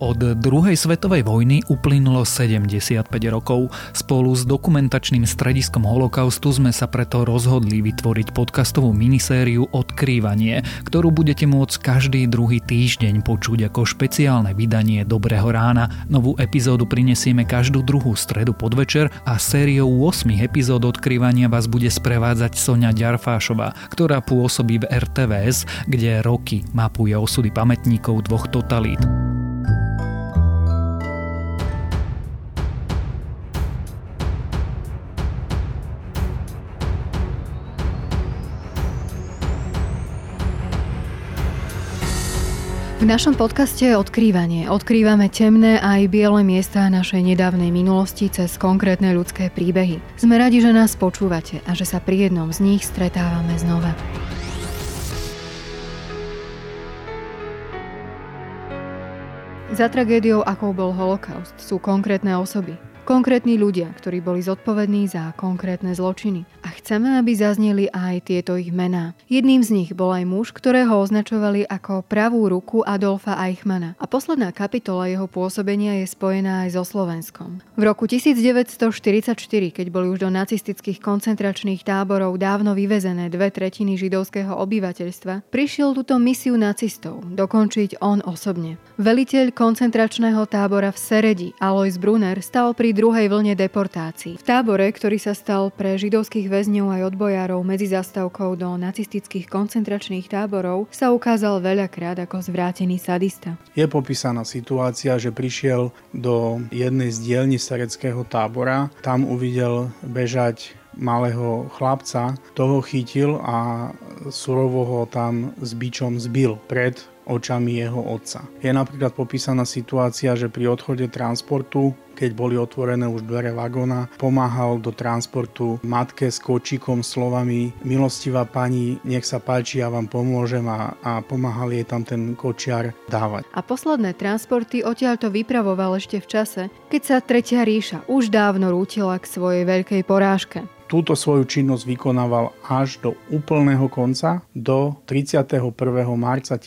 Od druhej svetovej vojny uplynulo 75 rokov. Spolu s dokumentačným strediskom holokaustu sme sa preto rozhodli vytvoriť podcastovú minisériu Odkrývanie, ktorú budete môcť každý druhý týždeň počuť ako špeciálne vydanie Dobrého rána. Novú epizódu prinesieme každú druhú stredu podvečer a sériou 8 epizód Odkrývania vás bude sprevádzať Sonia Ďarfášová, ktorá pôsobí v RTVS, kde roky mapuje osudy pamätníkov dvoch totalít. V našom podcaste je odkrývanie. Odkrývame temné aj biele miesta našej nedávnej minulosti cez konkrétne ľudské príbehy. Sme radi, že nás počúvate a že sa pri jednom z nich stretávame znova. Za tragédiou, akou bol holokaust, sú konkrétne osoby, Konkrétni ľudia, ktorí boli zodpovední za konkrétne zločiny. A chceme, aby zazneli aj tieto ich mená. Jedným z nich bol aj muž, ktorého označovali ako pravú ruku Adolfa Eichmana. A posledná kapitola jeho pôsobenia je spojená aj so Slovenskom. V roku 1944, keď boli už do nacistických koncentračných táborov dávno vyvezené dve tretiny židovského obyvateľstva, prišiel túto misiu nacistov dokončiť on osobne. Veliteľ koncentračného tábora v Seredi, Alois Brunner, stal pri druhej vlne deportácií. V tábore, ktorý sa stal pre židovských väzňov aj odbojárov medzi zastavkou do nacistických koncentračných táborov, sa ukázal veľakrát ako zvrátený sadista. Je popísaná situácia, že prišiel do jednej z dielní sereckého tábora, tam uvidel bežať malého chlapca, toho chytil a surovo ho tam s bičom zbil pred očami jeho otca. Je napríklad popísaná situácia, že pri odchode transportu keď boli otvorené už dvere vagóna, pomáhal do transportu matke s kočíkom slovami milostivá pani, nech sa páči, ja vám pomôžem a, a pomáhal jej tam ten kočiar dávať. A posledné transporty odtiaľ to vypravoval ešte v čase, keď sa Tretia ríša už dávno rútila k svojej veľkej porážke túto svoju činnosť vykonával až do úplného konca, do 31. marca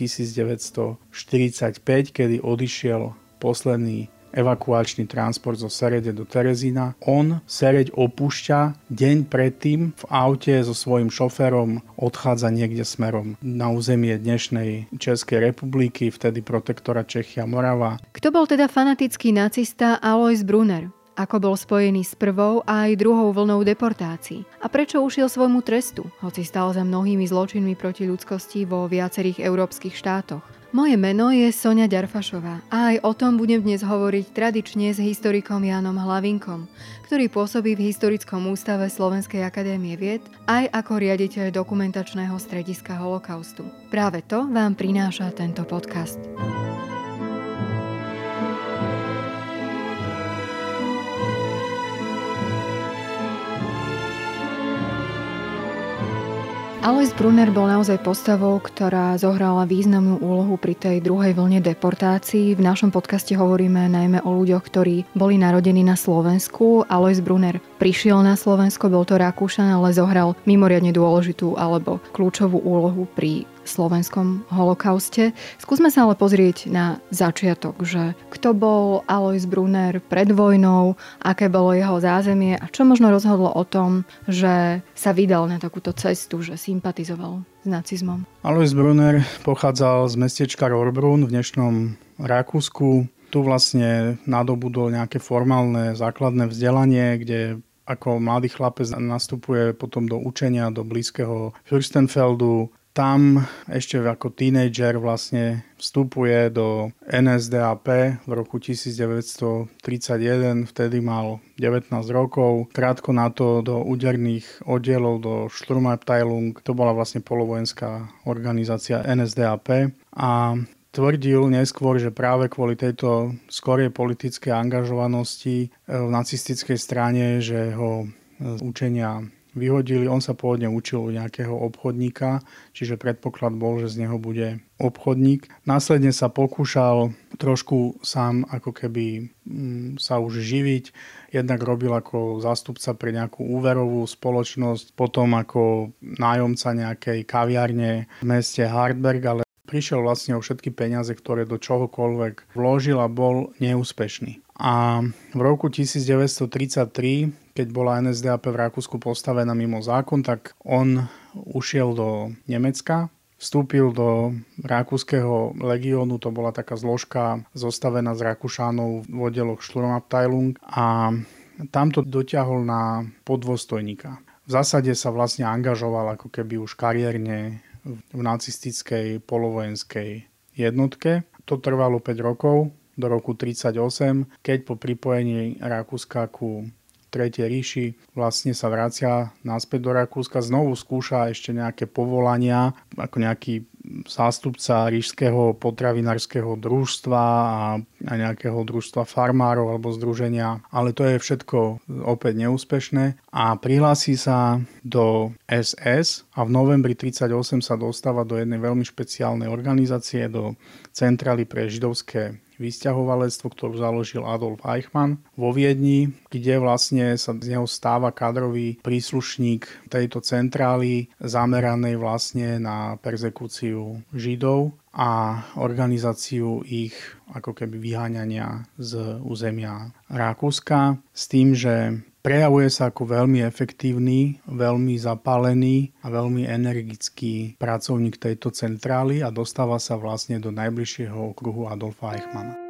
1945, kedy odišiel posledný evakuačný transport zo Serede do Terezína. On Sereď opúšťa deň predtým v aute so svojím šoférom odchádza niekde smerom na územie dnešnej Českej republiky, vtedy protektora Čechia Morava. Kto bol teda fanatický nacista Alois Brunner? Ako bol spojený s prvou a aj druhou vlnou deportácií a prečo ušiel svojmu trestu, hoci stal za mnohými zločinmi proti ľudskosti vo viacerých európskych štátoch. Moje meno je Sonia Ďarfašová a aj o tom budem dnes hovoriť tradične s historikom Jánom Hlavinkom, ktorý pôsobí v Historickom ústave Slovenskej akadémie vied aj ako riaditeľ dokumentačného strediska holokaustu. Práve to vám prináša tento podcast. Alois Brunner bol naozaj postavou, ktorá zohrala významnú úlohu pri tej druhej vlne deportácií. V našom podcaste hovoríme najmä o ľuďoch, ktorí boli narodení na Slovensku. Alois Brunner prišiel na Slovensko, bol to Rakúšan, ale zohral mimoriadne dôležitú alebo kľúčovú úlohu pri slovenskom holokauste. Skúsme sa ale pozrieť na začiatok, že kto bol Alois Brunner pred vojnou, aké bolo jeho zázemie a čo možno rozhodlo o tom, že sa vydal na takúto cestu, že sympatizoval s nacizmom. Alois Brunner pochádzal z mestečka Rohrbrunn v dnešnom Rakúsku. Tu vlastne nadobudol nejaké formálne základné vzdelanie, kde ako mladý chlapec nastupuje potom do učenia do blízkeho Fürstenfeldu, tam ešte ako tínejdžer vlastne vstupuje do NSDAP v roku 1931, vtedy mal 19 rokov. Krátko na to do úderných oddielov, do Sturmabteilung, to bola vlastne polovojenská organizácia NSDAP a tvrdil neskôr, že práve kvôli tejto skorej politickej angažovanosti v nacistickej strane, že ho z učenia vyhodili. On sa pôvodne učil u nejakého obchodníka, čiže predpoklad bol, že z neho bude obchodník. Následne sa pokúšal trošku sám ako keby mm, sa už živiť. Jednak robil ako zástupca pre nejakú úverovú spoločnosť, potom ako nájomca nejakej kaviarne v meste Hartberg, ale prišiel vlastne o všetky peniaze, ktoré do čohokoľvek vložil a bol neúspešný. A v roku 1933, keď bola NSDAP v Rakúsku postavená mimo zákon, tak on ušiel do Nemecka, vstúpil do rakúskeho legiónu, to bola taká zložka zostavená z Rakúšanov v oddeloch Sturmabteilung a tamto dotiahol na podvostojníka. V zásade sa vlastne angažoval ako keby už kariérne v nacistickej polovojenskej jednotke. To trvalo 5 rokov, do roku 1938, keď po pripojení Rakúska ku Tretej ríši vlastne sa vracia naspäť do Rakúska, znovu skúša ešte nejaké povolania, ako nejaký zástupca rížského potravinárskeho družstva a, nejakého družstva farmárov alebo združenia, ale to je všetko opäť neúspešné. A prihlási sa do SS a v novembri 1938 sa dostáva do jednej veľmi špeciálnej organizácie, do Centrály pre židovské vysťahovalectvo, ktorú založil Adolf Eichmann vo Viedni, kde vlastne sa z neho stáva kadrový príslušník tejto centrály zameranej vlastne na perzekúciu Židov a organizáciu ich ako keby vyháňania z územia Rakúska s tým, že Prejavuje sa ako veľmi efektívny, veľmi zapálený a veľmi energický pracovník tejto centrály a dostáva sa vlastne do najbližšieho okruhu Adolfa Eichmana.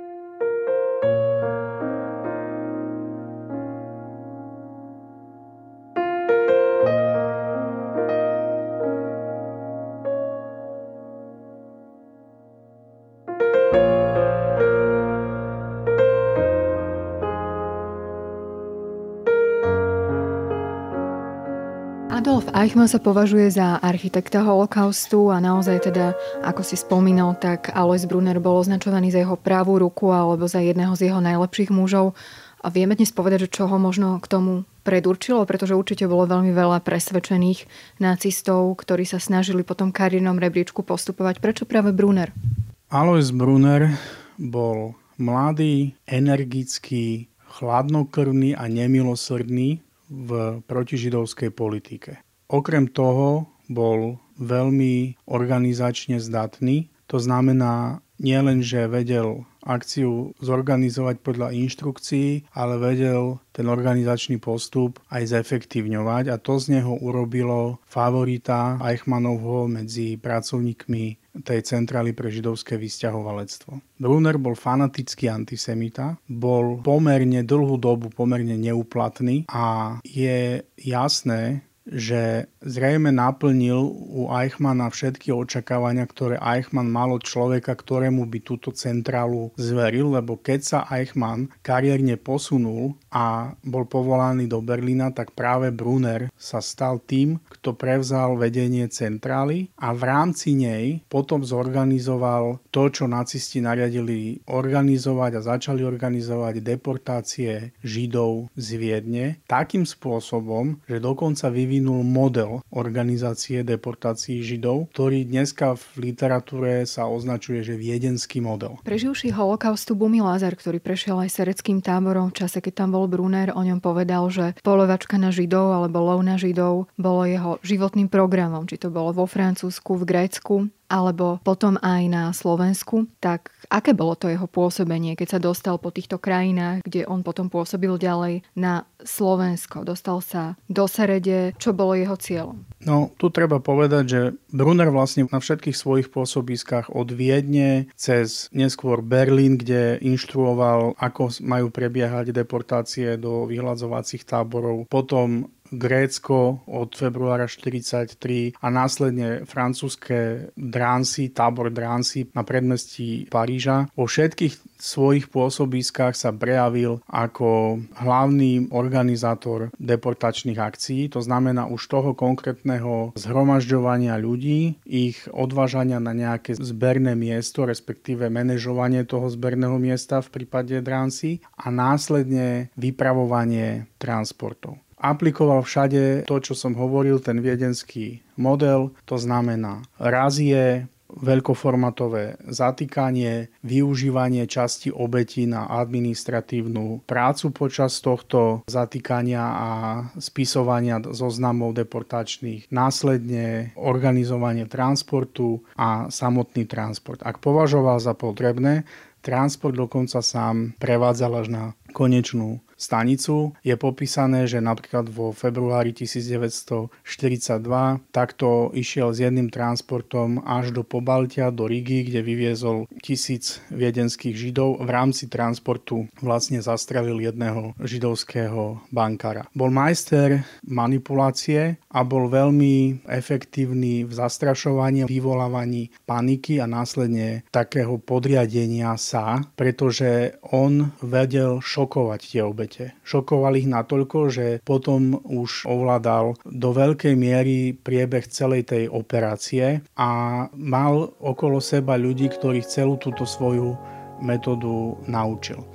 Eichmann sa považuje za architekta holokaustu a naozaj teda, ako si spomínal, tak Alois Brunner bol označovaný za jeho pravú ruku alebo za jedného z jeho najlepších mužov. A vieme dnes povedať, že čo ho možno k tomu predurčilo, pretože určite bolo veľmi veľa presvedčených nacistov, ktorí sa snažili po tom kariérnom rebríčku postupovať. Prečo práve Brunner? Alois Brunner bol mladý, energický, chladnokrvný a nemilosrdný v protižidovskej politike. Okrem toho bol veľmi organizačne zdatný, to znamená nielen, že vedel akciu zorganizovať podľa inštrukcií, ale vedel ten organizačný postup aj zefektívňovať a to z neho urobilo favorita Eichmannovho medzi pracovníkmi tej centrály pre židovské vysťahovalectvo. Brunner bol fanatický antisemita, bol pomerne dlhú dobu pomerne neuplatný a je jasné, že zrejme naplnil u Eichmana všetky očakávania, ktoré Eichmann mal od človeka, ktorému by túto centrálu zveril, lebo keď sa Eichmann kariérne posunul a bol povolaný do Berlína, tak práve Brunner sa stal tým, kto prevzal vedenie centrály a v rámci nej potom zorganizoval to, čo nacisti nariadili organizovať a začali organizovať deportácie Židov z Viedne takým spôsobom, že dokonca vyvinul vyvinul organizácie deportácií Židov, ktorý dneska v literatúre sa označuje, že viedenský model. Preživší holokaustu Bumi Lázar, ktorý prešiel aj sereckým táborom v čase, keď tam bol Brunner, o ňom povedal, že polovačka na Židov alebo lov na Židov bolo jeho životným programom, či to bolo vo Francúzsku, v Grécku alebo potom aj na Slovensku, tak aké bolo to jeho pôsobenie, keď sa dostal po týchto krajinách, kde on potom pôsobil ďalej na Slovensko? Dostal sa do Serede, čo bolo jeho cieľom? No, tu treba povedať, že Brunner vlastne na všetkých svojich pôsobiskách od Viedne cez neskôr Berlín, kde inštruoval, ako majú prebiehať deportácie do vyhľadzovacích táborov, potom Grécko od februára 1943 a následne francúzske Drancy, tábor Drancy na predmestí Paríža. Vo všetkých svojich pôsobiskách sa prejavil ako hlavný organizátor deportačných akcií, to znamená už toho konkrétneho zhromažďovania ľudí, ich odvážania na nejaké zberné miesto, respektíve manažovanie toho zberného miesta v prípade Drancy a následne vypravovanie transportov aplikoval všade to, čo som hovoril, ten viedenský model, to znamená razie, veľkoformatové zatýkanie, využívanie časti obetí na administratívnu prácu počas tohto zatýkania a spisovania zoznamov deportačných, následne organizovanie transportu a samotný transport. Ak považoval za potrebné, transport dokonca sám prevádzal až na konečnú stanicu. Je popísané, že napríklad vo februári 1942 takto išiel s jedným transportom až do Pobaltia, do Rigi, kde vyviezol tisíc viedenských židov. V rámci transportu vlastne zastrelil jedného židovského bankára. Bol majster manipulácie a bol veľmi efektívny v zastrašovaní, vyvolávaní paniky a následne takého podriadenia sa, pretože on vedel šokovať tie obete. Šokoval ich natoľko, že potom už ovládal do veľkej miery priebeh celej tej operácie a mal okolo seba ľudí, ktorí celú túto svoju metódu naučil.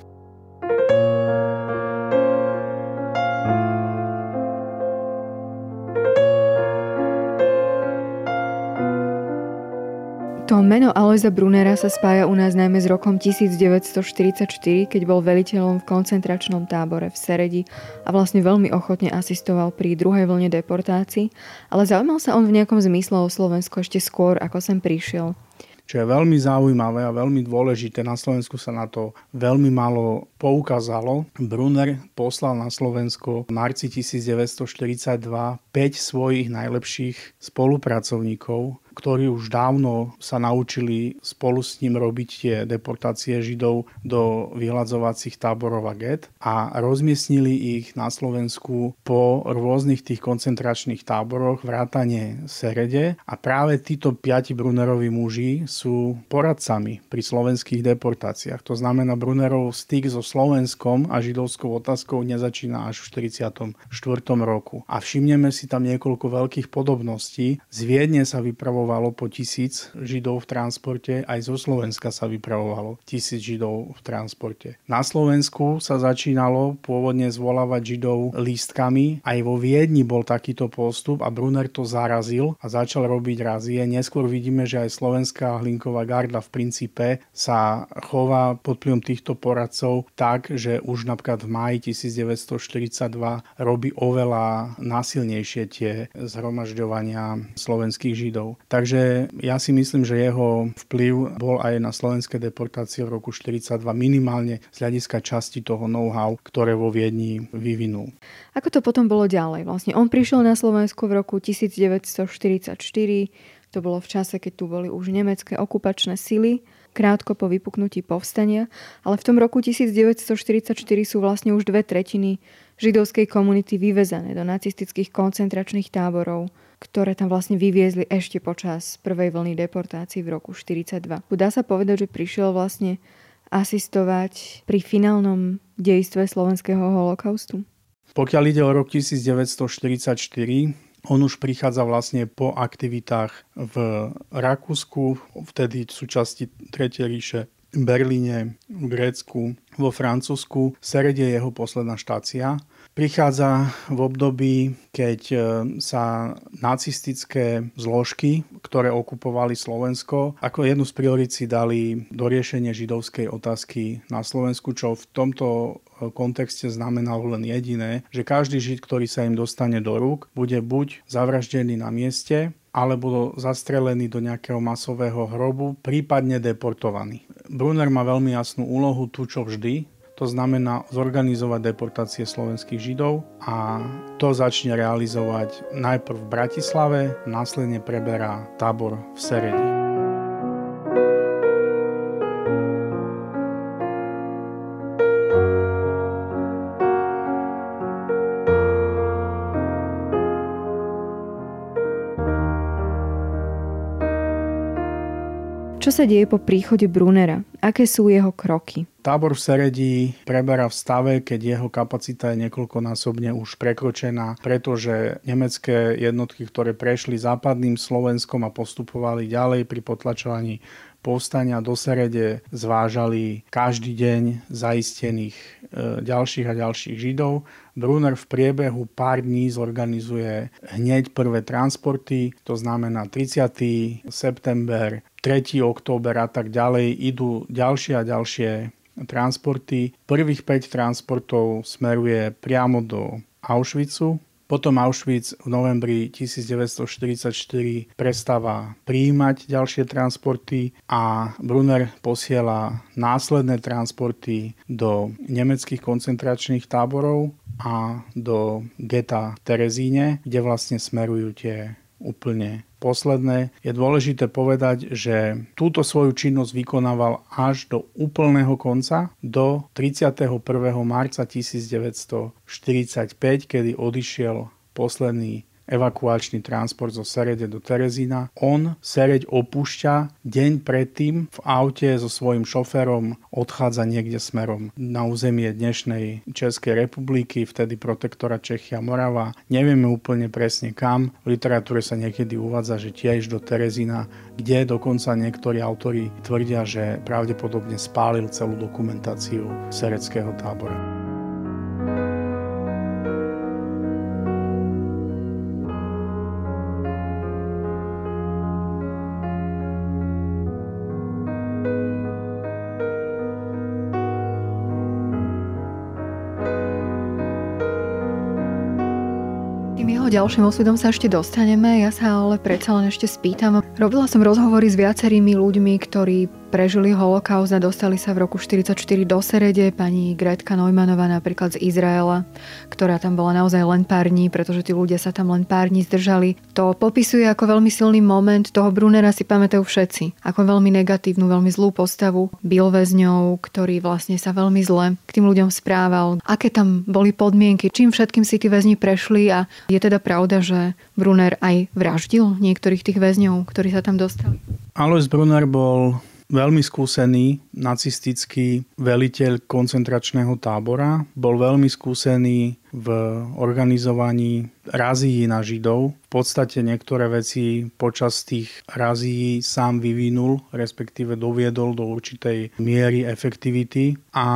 To meno Alojza Brunera sa spája u nás najmä s rokom 1944, keď bol veliteľom v koncentračnom tábore v Seredi a vlastne veľmi ochotne asistoval pri druhej vlne deportácií, ale zaujímal sa on v nejakom zmysle o Slovensko ešte skôr, ako sem prišiel. Čo je veľmi zaujímavé a veľmi dôležité, na Slovensku sa na to veľmi málo poukázalo. Brunner poslal na Slovensko v marci 1942 5 svojich najlepších spolupracovníkov, ktorí už dávno sa naučili spolu s ním robiť tie deportácie Židov do vyhľadzovacích táborov a get a rozmiestnili ich na Slovensku po rôznych tých koncentračných táboroch, vrátane Serede a práve títo piati Brunerovi muži sú poradcami pri slovenských deportáciách. To znamená, Brunerov styk so Slovenskom a židovskou otázkou nezačína až v 44. roku. A všimneme si tam niekoľko veľkých podobností. Z Viedne sa vypravoval vypravovalo po tisíc Židov v transporte, aj zo Slovenska sa vypravovalo tisíc Židov v transporte. Na Slovensku sa začínalo pôvodne zvolávať Židov lístkami, aj vo Viedni bol takýto postup a Brunner to zarazil a začal robiť razie. Neskôr vidíme, že aj slovenská hlinková garda v princípe sa chová pod vplyvom týchto poradcov tak, že už napríklad v máji 1942 robí oveľa násilnejšie tie zhromažďovania slovenských Židov. Takže ja si myslím, že jeho vplyv bol aj na slovenské deportácie v roku 42 minimálne z hľadiska časti toho know-how, ktoré vo Viedni vyvinul. Ako to potom bolo ďalej? Vlastne on prišiel na Slovensko v roku 1944, to bolo v čase, keď tu boli už nemecké okupačné sily, krátko po vypuknutí povstania, ale v tom roku 1944 sú vlastne už dve tretiny židovskej komunity vyvezané do nacistických koncentračných táborov ktoré tam vlastne vyviezli ešte počas prvej vlny deportácií v roku 1942. Dá sa povedať, že prišiel vlastne asistovať pri finálnom dejstve slovenského holokaustu? Pokiaľ ide o rok 1944, on už prichádza vlastne po aktivitách v Rakúsku, vtedy v súčasti Tretej ríše, Berlíne, v Grécku, vo Francúzsku. Serede je jeho posledná štácia prichádza v období, keď e, sa nacistické zložky, ktoré okupovali Slovensko, ako jednu z priorit si dali doriešenie židovskej otázky na Slovensku, čo v tomto e, kontexte znamenalo len jediné, že každý žid, ktorý sa im dostane do rúk, bude buď zavraždený na mieste, alebo zastrelený do nejakého masového hrobu, prípadne deportovaný. Brunner má veľmi jasnú úlohu, tu čo vždy, to znamená zorganizovať deportácie slovenských židov a to začne realizovať najprv v Bratislave, následne preberá tábor v Seredi. Čo sa deje po príchode Brunera? Aké sú jeho kroky? Tábor v Seredi preberá v stave, keď jeho kapacita je niekoľkonásobne už prekročená, pretože nemecké jednotky, ktoré prešli západným Slovenskom a postupovali ďalej pri potlačovaní povstania do Serede zvážali každý deň zaistených e, ďalších a ďalších Židov. Brunner v priebehu pár dní zorganizuje hneď prvé transporty, to znamená 30. september 3. október a tak ďalej idú ďalšie a ďalšie transporty. Prvých 5 transportov smeruje priamo do Auschwitzu, potom Auschwitz v novembri 1944 prestáva prijímať ďalšie transporty a Brunner posiela následné transporty do nemeckých koncentračných táborov a do geta Terezíne, kde vlastne smerujú tie úplne posledné. Je dôležité povedať, že túto svoju činnosť vykonával až do úplného konca, do 31. marca 1945, kedy odišiel posledný evakuačný transport zo Serede do Terezína. On Sereď opúšťa deň predtým v aute so svojím šoférom odchádza niekde smerom na územie dnešnej Českej republiky, vtedy protektora Čechia Morava. Nevieme úplne presne kam. V literatúre sa niekedy uvádza, že tiež do Terezína, kde dokonca niektorí autori tvrdia, že pravdepodobne spálil celú dokumentáciu sereckého tábora. Ďalším osudom sa ešte dostaneme, ja sa ale predsa len ešte spýtam. Robila som rozhovory s viacerými ľuďmi, ktorí prežili holokaust a dostali sa v roku 1944 do Serede. Pani Gretka Neumannová napríklad z Izraela, ktorá tam bola naozaj len pár dní, pretože tí ľudia sa tam len pár dní zdržali. To popisuje ako veľmi silný moment. Toho Brunera si pamätajú všetci. Ako veľmi negatívnu, veľmi zlú postavu. Byl väzňov, ktorý vlastne sa veľmi zle k tým ľuďom správal. Aké tam boli podmienky, čím všetkým si tí väzni prešli a je teda pravda, že Brunner aj vraždil niektorých tých väzňov, ktorí sa tam dostali. Alois Brunner bol veľmi skúsený nacistický veliteľ koncentračného tábora. Bol veľmi skúsený v organizovaní razií na Židov. V podstate niektoré veci počas tých razií sám vyvinul, respektíve doviedol do určitej miery efektivity. A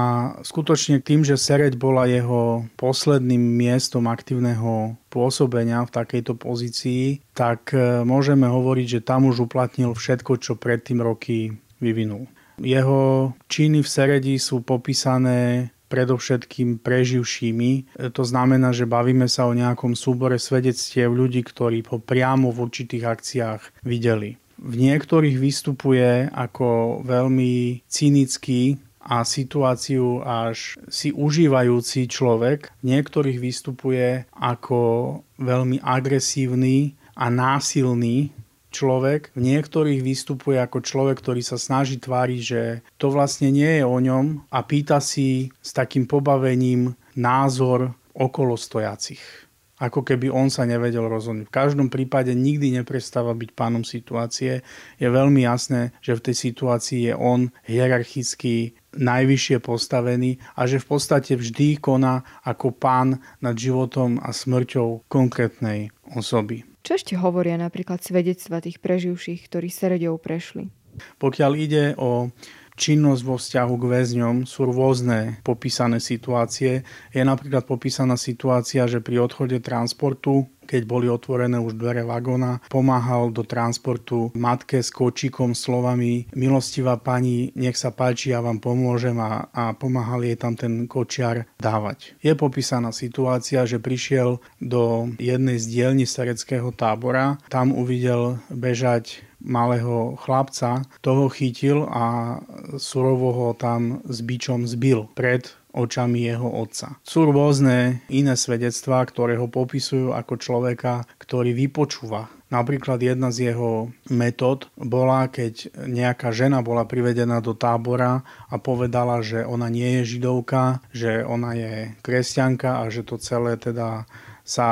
skutočne tým, že Sereď bola jeho posledným miestom aktívneho pôsobenia v takejto pozícii, tak e, môžeme hovoriť, že tam už uplatnil všetko, čo predtým roky vyvinul. Jeho činy v Seredi sú popísané predovšetkým preživšími. To znamená, že bavíme sa o nejakom súbore svedectiev ľudí, ktorí ho priamo v určitých akciách videli. V niektorých vystupuje ako veľmi cynický a situáciu až si užívajúci človek. V niektorých vystupuje ako veľmi agresívny a násilný človek, v niektorých vystupuje ako človek, ktorý sa snaží tváriť, že to vlastne nie je o ňom a pýta si s takým pobavením názor okolo stojacich. Ako keby on sa nevedel rozhodnúť. V každom prípade nikdy neprestáva byť pánom situácie. Je veľmi jasné, že v tej situácii je on hierarchicky najvyššie postavený a že v podstate vždy koná ako pán nad životom a smrťou konkrétnej osoby. Čo ešte hovoria napríklad svedectva tých preživších, ktorí Sereďou prešli? Pokiaľ ide o činnosť vo vzťahu k väzňom sú rôzne popísané situácie. Je napríklad popísaná situácia, že pri odchode transportu keď boli otvorené už dvere vagóna, pomáhal do transportu matke s kočíkom slovami milostivá pani, nech sa páči, ja vám pomôžem a, a pomáhal jej tam ten kočiar dávať. Je popísaná situácia, že prišiel do jednej z dielní stareckého tábora, tam uvidel bežať malého chlapca, toho chytil a surovo ho tam s bičom zbil pred očami jeho otca. Sú rôzne iné svedectvá, ktoré ho popisujú ako človeka, ktorý vypočúva. Napríklad jedna z jeho metód bola, keď nejaká žena bola privedená do tábora a povedala, že ona nie je židovka, že ona je kresťanka a že to celé teda sa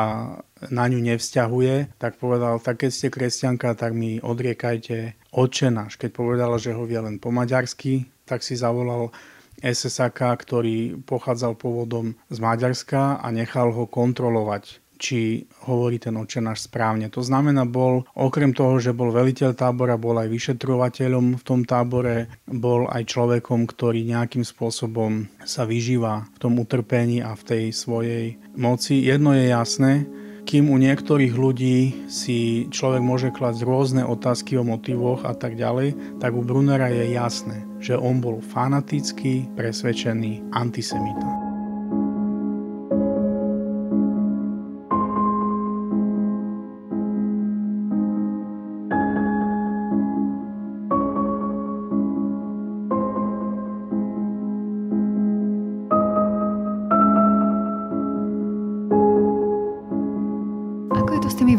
na ňu nevzťahuje, tak povedal, tak keď ste kresťanka, tak mi odriekajte odčenáš. Keď povedala, že ho vie len po maďarsky, tak si zavolal SSK, ktorý pochádzal pôvodom z Maďarska a nechal ho kontrolovať či hovorí ten očenáš správne. To znamená, bol okrem toho, že bol veliteľ tábora, bol aj vyšetrovateľom v tom tábore, bol aj človekom, ktorý nejakým spôsobom sa vyžíva v tom utrpení a v tej svojej moci. Jedno je jasné, kým u niektorých ľudí si človek môže klásť rôzne otázky o motivoch a tak ďalej, tak u Brunera je jasné, že on bol fanatický, presvedčený antisemita.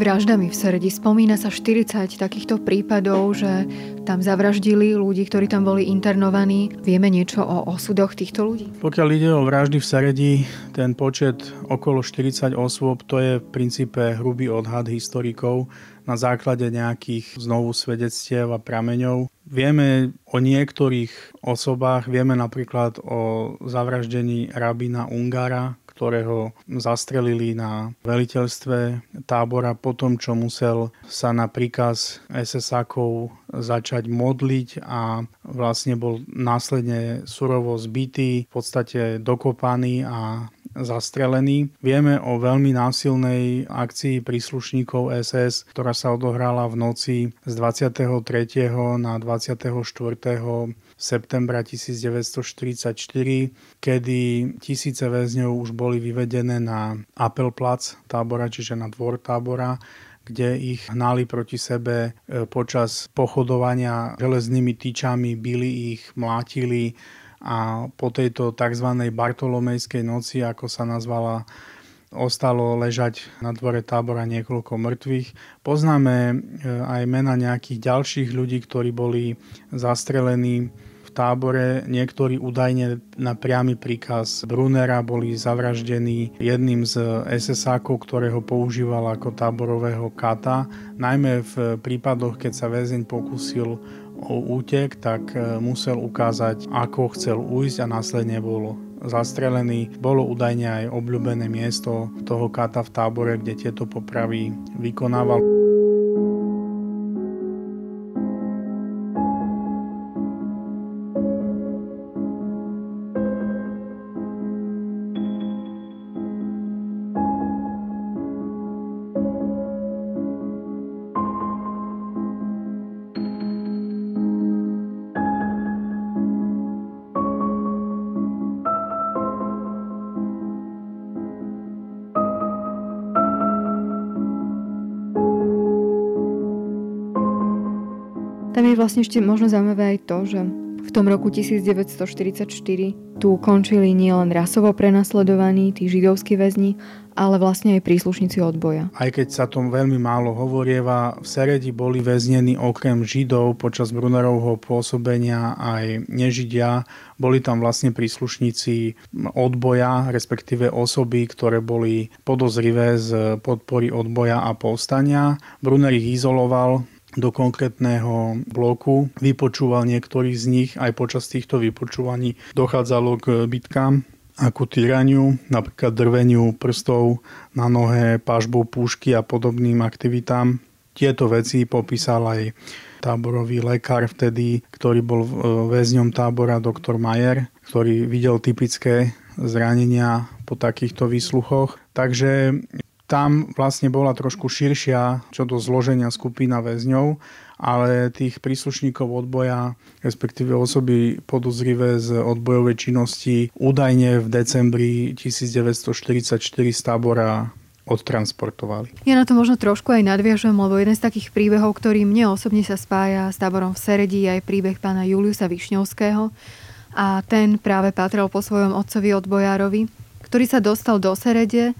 Vraždami v Seredi. Spomína sa 40 takýchto prípadov, že tam zavraždili ľudí, ktorí tam boli internovaní. Vieme niečo o osudoch týchto ľudí? Pokiaľ ide o vraždy v Seredi, ten počet okolo 40 osôb, to je v princípe hrubý odhad historikov na základe nejakých znovu svedectiev a prameňov. Vieme o niektorých osobách, vieme napríklad o zavraždení rabína Ungara, ktorého zastrelili na veliteľstve tábora po tom, čo musel sa na príkaz SS-ákov začať modliť a vlastne bol následne surovo zbytý, v podstate dokopaný a zastrelený. Vieme o veľmi násilnej akcii príslušníkov SS, ktorá sa odohrala v noci z 23. na 24 septembra 1944, kedy tisíce väzňov už boli vyvedené na Appelplatz tábora, čiže na dvor tábora, kde ich hnali proti sebe e, počas pochodovania železnými tyčami, bili ich, mlátili a po tejto tzv. Bartolomejskej noci, ako sa nazvala ostalo ležať na dvore tábora niekoľko mŕtvych. Poznáme e, aj mena nejakých ďalších ľudí, ktorí boli zastrelení tábore niektorí údajne na priamy príkaz Brunera boli zavraždení jedným z SS-ákov, ktorého používal ako táborového kata. Najmä v prípadoch, keď sa väzeň pokusil o útek, tak e, musel ukázať, ako chcel ujsť a následne bol zastrelený. Bolo údajne aj obľúbené miesto toho kata v tábore, kde tieto popravy vykonával. Je vlastne ešte možno zaujímavé aj to, že v tom roku 1944 tu končili nielen rasovo prenasledovaní tí židovskí väzni, ale vlastne aj príslušníci odboja. Aj keď sa tom veľmi málo hovorieva, v Seredi boli väznení okrem Židov počas Brunerovho pôsobenia aj nežidia. Boli tam vlastne príslušníci odboja, respektíve osoby, ktoré boli podozrivé z podpory odboja a povstania. Brunner ich izoloval, do konkrétneho bloku, vypočúval niektorých z nich, aj počas týchto vypočúvaní dochádzalo k bitkám a ku týraniu, napríklad drveniu prstov na nohe, pažbou púšky a podobným aktivitám. Tieto veci popísal aj táborový lekár vtedy, ktorý bol väzňom tábora doktor Majer, ktorý videl typické zranenia po takýchto výsluchoch. Takže tam vlastne bola trošku širšia čo do zloženia skupina väzňov, ale tých príslušníkov odboja, respektíve osoby podozrivé z odbojovej činnosti, údajne v decembri 1944 z tábora odtransportovali. Ja na to možno trošku aj nadviažem, lebo jeden z takých príbehov, ktorý mne osobne sa spája s táborom v Seredi, je aj príbeh pána Juliusa Višňovského. A ten práve patril po svojom otcovi odbojárovi, ktorý sa dostal do Serede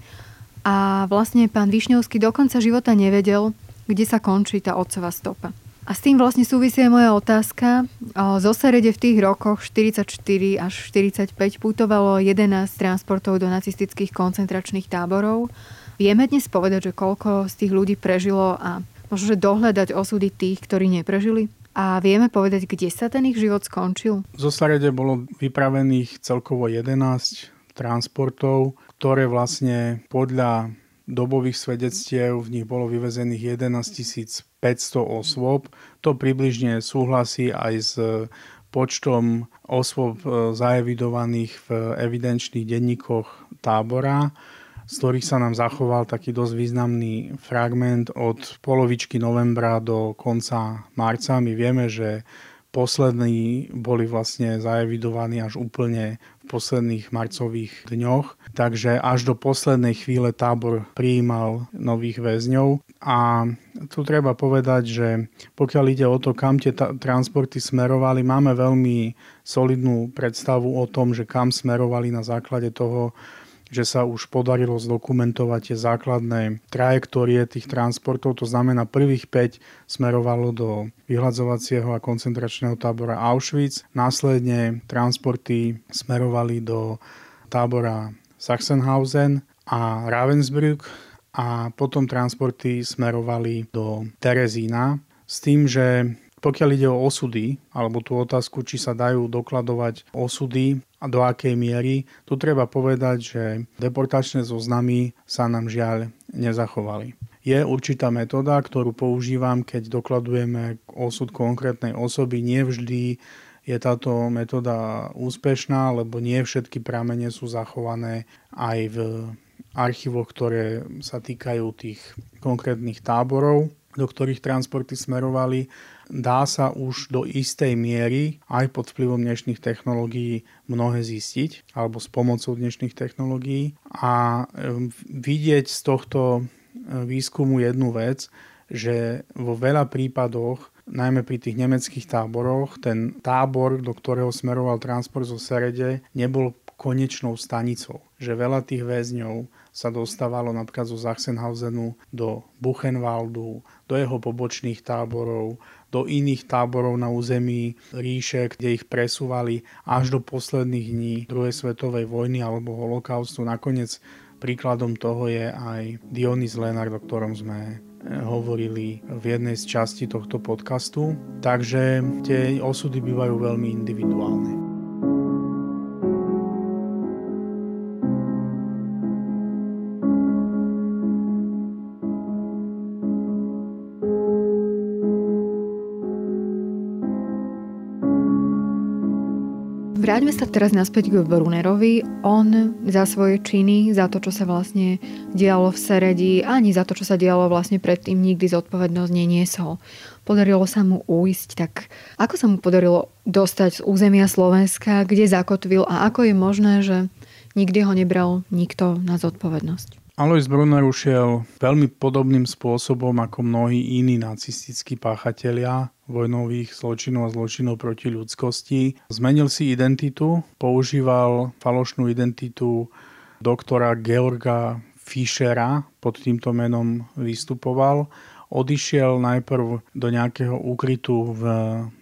a vlastne pán Višňovský do konca života nevedel, kde sa končí tá otcová stopa. A s tým vlastne súvisie moja otázka. Zo Serede v tých rokoch 44 až 45 putovalo 11 transportov do nacistických koncentračných táborov. Vieme dnes povedať, že koľko z tých ľudí prežilo a možno, že dohľadať osudy tých, ktorí neprežili? A vieme povedať, kde sa ten ich život skončil? Zo Serede bolo vypravených celkovo 11 transportov ktoré vlastne podľa dobových svedectiev v nich bolo vyvezených 11 500 osôb. To približne súhlasí aj s počtom osôb e, zaevidovaných v evidenčných denníkoch tábora. z ktorých sa nám zachoval taký dosť významný fragment od polovičky novembra do konca marca. My vieme, že poslední boli vlastne zaevidovaní až úplne posledných marcových dňoch. Takže až do poslednej chvíle tábor prijímal nových väzňov. A tu treba povedať, že pokiaľ ide o to, kam tie ta- transporty smerovali, máme veľmi solidnú predstavu o tom, že kam smerovali na základe toho, že sa už podarilo zdokumentovať tie základné trajektórie tých transportov. To znamená, prvých 5 smerovalo do vyhľadzovacieho a koncentračného tábora Auschwitz. Následne transporty smerovali do tábora Sachsenhausen a Ravensbrück a potom transporty smerovali do Terezína s tým, že pokiaľ ide o osudy, alebo tú otázku, či sa dajú dokladovať osudy a do akej miery, tu treba povedať, že deportačné zoznamy sa nám žiaľ nezachovali. Je určitá metóda, ktorú používam, keď dokladujeme osud konkrétnej osoby. Nevždy je táto metóda úspešná, lebo nie všetky pramene sú zachované aj v archívoch, ktoré sa týkajú tých konkrétnych táborov, do ktorých transporty smerovali dá sa už do istej miery aj pod vplyvom dnešných technológií mnohé zistiť, alebo s pomocou dnešných technológií. A vidieť z tohto výskumu jednu vec, že vo veľa prípadoch najmä pri tých nemeckých táboroch, ten tábor, do ktorého smeroval transport zo Serede, nebol konečnou stanicou. Že veľa tých väzňov sa dostávalo napríklad zo Sachsenhausenu do Buchenwaldu, do jeho pobočných táborov, do iných táborov na území ríše, kde ich presúvali až do posledných dní druhej svetovej vojny alebo holokaustu. Nakoniec príkladom toho je aj Dionys Lenard, o ktorom sme hovorili v jednej z časti tohto podcastu. Takže tie osudy bývajú veľmi individuálne. Vráťme sa teraz naspäť k Brunerovi. On za svoje činy, za to, čo sa vlastne dialo v Seredi, ani za to, čo sa dialo vlastne predtým, nikdy zodpovednosť neniesol. Podarilo sa mu uísť, tak ako sa mu podarilo dostať z územia Slovenska, kde zakotvil a ako je možné, že nikdy ho nebral nikto na zodpovednosť? Alois Brunner ušiel veľmi podobným spôsobom ako mnohí iní nacistickí páchatelia vojnových zločinov a zločinov proti ľudskosti. Zmenil si identitu, používal falošnú identitu doktora Georga Fischera, pod týmto menom vystupoval odišiel najprv do nejakého úkrytu v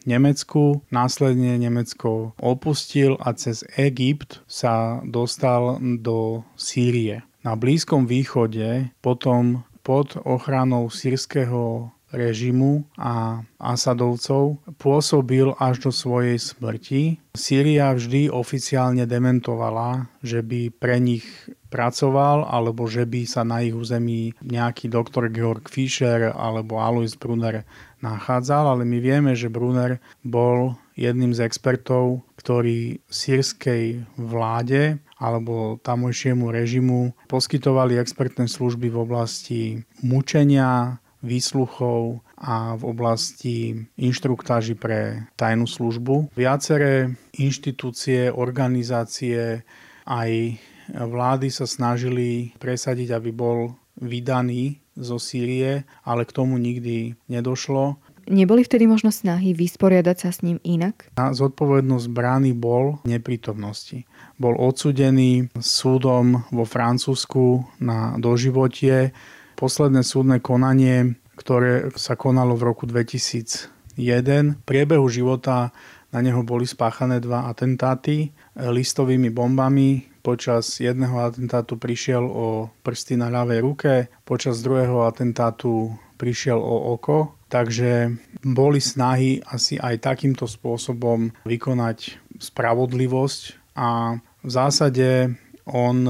Nemecku, následne Nemecko opustil a cez Egypt sa dostal do Sýrie. Na Blízkom východe potom pod ochranou sírskeho režimu a Asadovcov pôsobil až do svojej smrti. Sýria vždy oficiálne dementovala, že by pre nich pracoval alebo že by sa na ich území nejaký doktor Georg Fischer alebo Alois Brunner nachádzal, ale my vieme, že Brunner bol jedným z expertov, ktorý sírskej vláde alebo tamojšiemu režimu poskytovali expertné služby v oblasti mučenia, výsluchov a v oblasti inštruktáži pre tajnú službu. Viaceré inštitúcie, organizácie aj vlády sa snažili presadiť, aby bol vydaný zo Sýrie, ale k tomu nikdy nedošlo. Neboli vtedy možno snahy vysporiadať sa s ním inak? Na zodpovednosť brány bol neprítomnosti. Bol odsudený súdom vo Francúzsku na doživotie. Posledné súdne konanie, ktoré sa konalo v roku 2001, v priebehu života na neho boli spáchané dva atentáty listovými bombami. Počas jedného atentátu prišiel o prsty na ľavej ruke, počas druhého atentátu prišiel o oko Takže boli snahy asi aj takýmto spôsobom vykonať spravodlivosť a v zásade on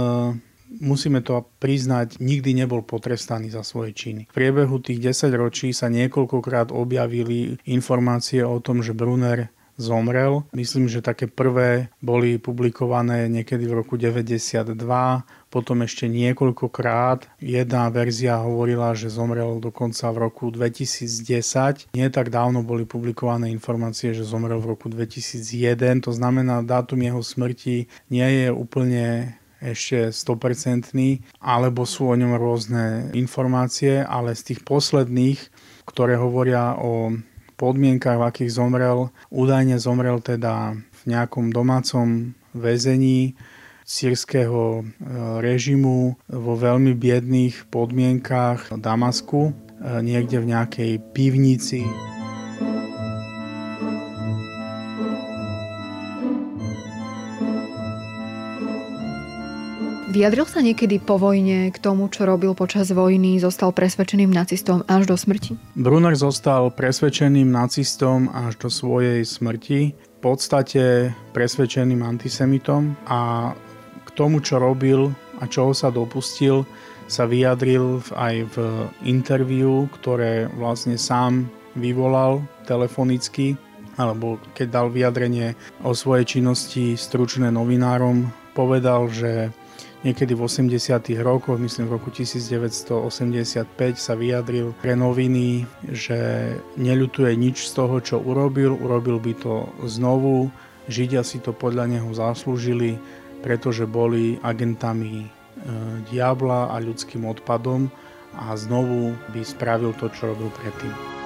musíme to priznať, nikdy nebol potrestaný za svoje činy. V priebehu tých 10 ročí sa niekoľkokrát objavili informácie o tom, že Brunner zomrel. Myslím, že také prvé boli publikované niekedy v roku 92, potom ešte niekoľkokrát. Jedna verzia hovorila, že zomrel dokonca v roku 2010. Nie tak dávno boli publikované informácie, že zomrel v roku 2001. To znamená, dátum jeho smrti nie je úplne ešte 100%, alebo sú o ňom rôzne informácie, ale z tých posledných, ktoré hovoria o podmienkach, v akých zomrel, údajne zomrel teda v nejakom domácom väzení sírskeho e, režimu vo veľmi biedných podmienkach Damasku, e, niekde v nejakej pivnici. Vyjadril sa niekedy po vojne k tomu, čo robil počas vojny, zostal presvedčeným nacistom až do smrti? Brunner zostal presvedčeným nacistom až do svojej smrti, v podstate presvedčeným antisemitom a k tomu, čo robil a čoho sa dopustil, sa vyjadril aj v interviu, ktoré vlastne sám vyvolal telefonicky, alebo keď dal vyjadrenie o svojej činnosti stručné novinárom, povedal, že Niekedy v 80. rokoch, myslím v roku 1985, sa vyjadril pre noviny, že neľutuje nič z toho, čo urobil, urobil by to znovu. Židia si to podľa neho zaslúžili, pretože boli agentami e, diabla a ľudským odpadom a znovu by spravil to, čo robil predtým.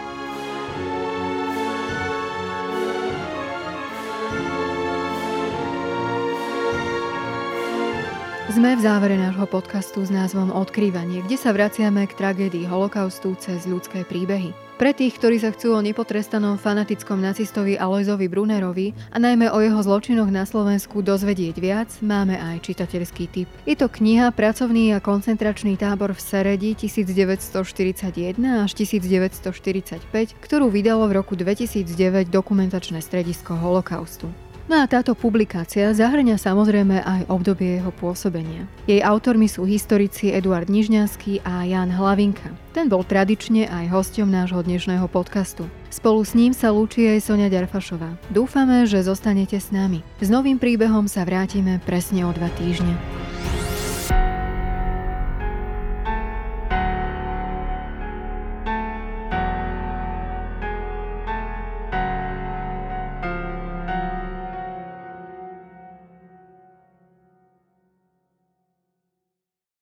Sme v závere nášho podcastu s názvom Odkrývanie, kde sa vraciame k tragédii holokaustu cez ľudské príbehy. Pre tých, ktorí sa chcú o nepotrestanom fanatickom nacistovi Alojzovi Brunerovi a najmä o jeho zločinoch na Slovensku dozvedieť viac, máme aj čitateľský tip. Je to kniha Pracovný a koncentračný tábor v Seredi 1941 až 1945, ktorú vydalo v roku 2009 dokumentačné stredisko holokaustu. No a táto publikácia zahrňa samozrejme aj obdobie jeho pôsobenia. Jej autormi sú historici Eduard Nižňanský a Jan Hlavinka. Ten bol tradične aj hostom nášho dnešného podcastu. Spolu s ním sa lúči aj Sonia Ďarfašová. Dúfame, že zostanete s nami. S novým príbehom sa vrátime presne o dva týždne.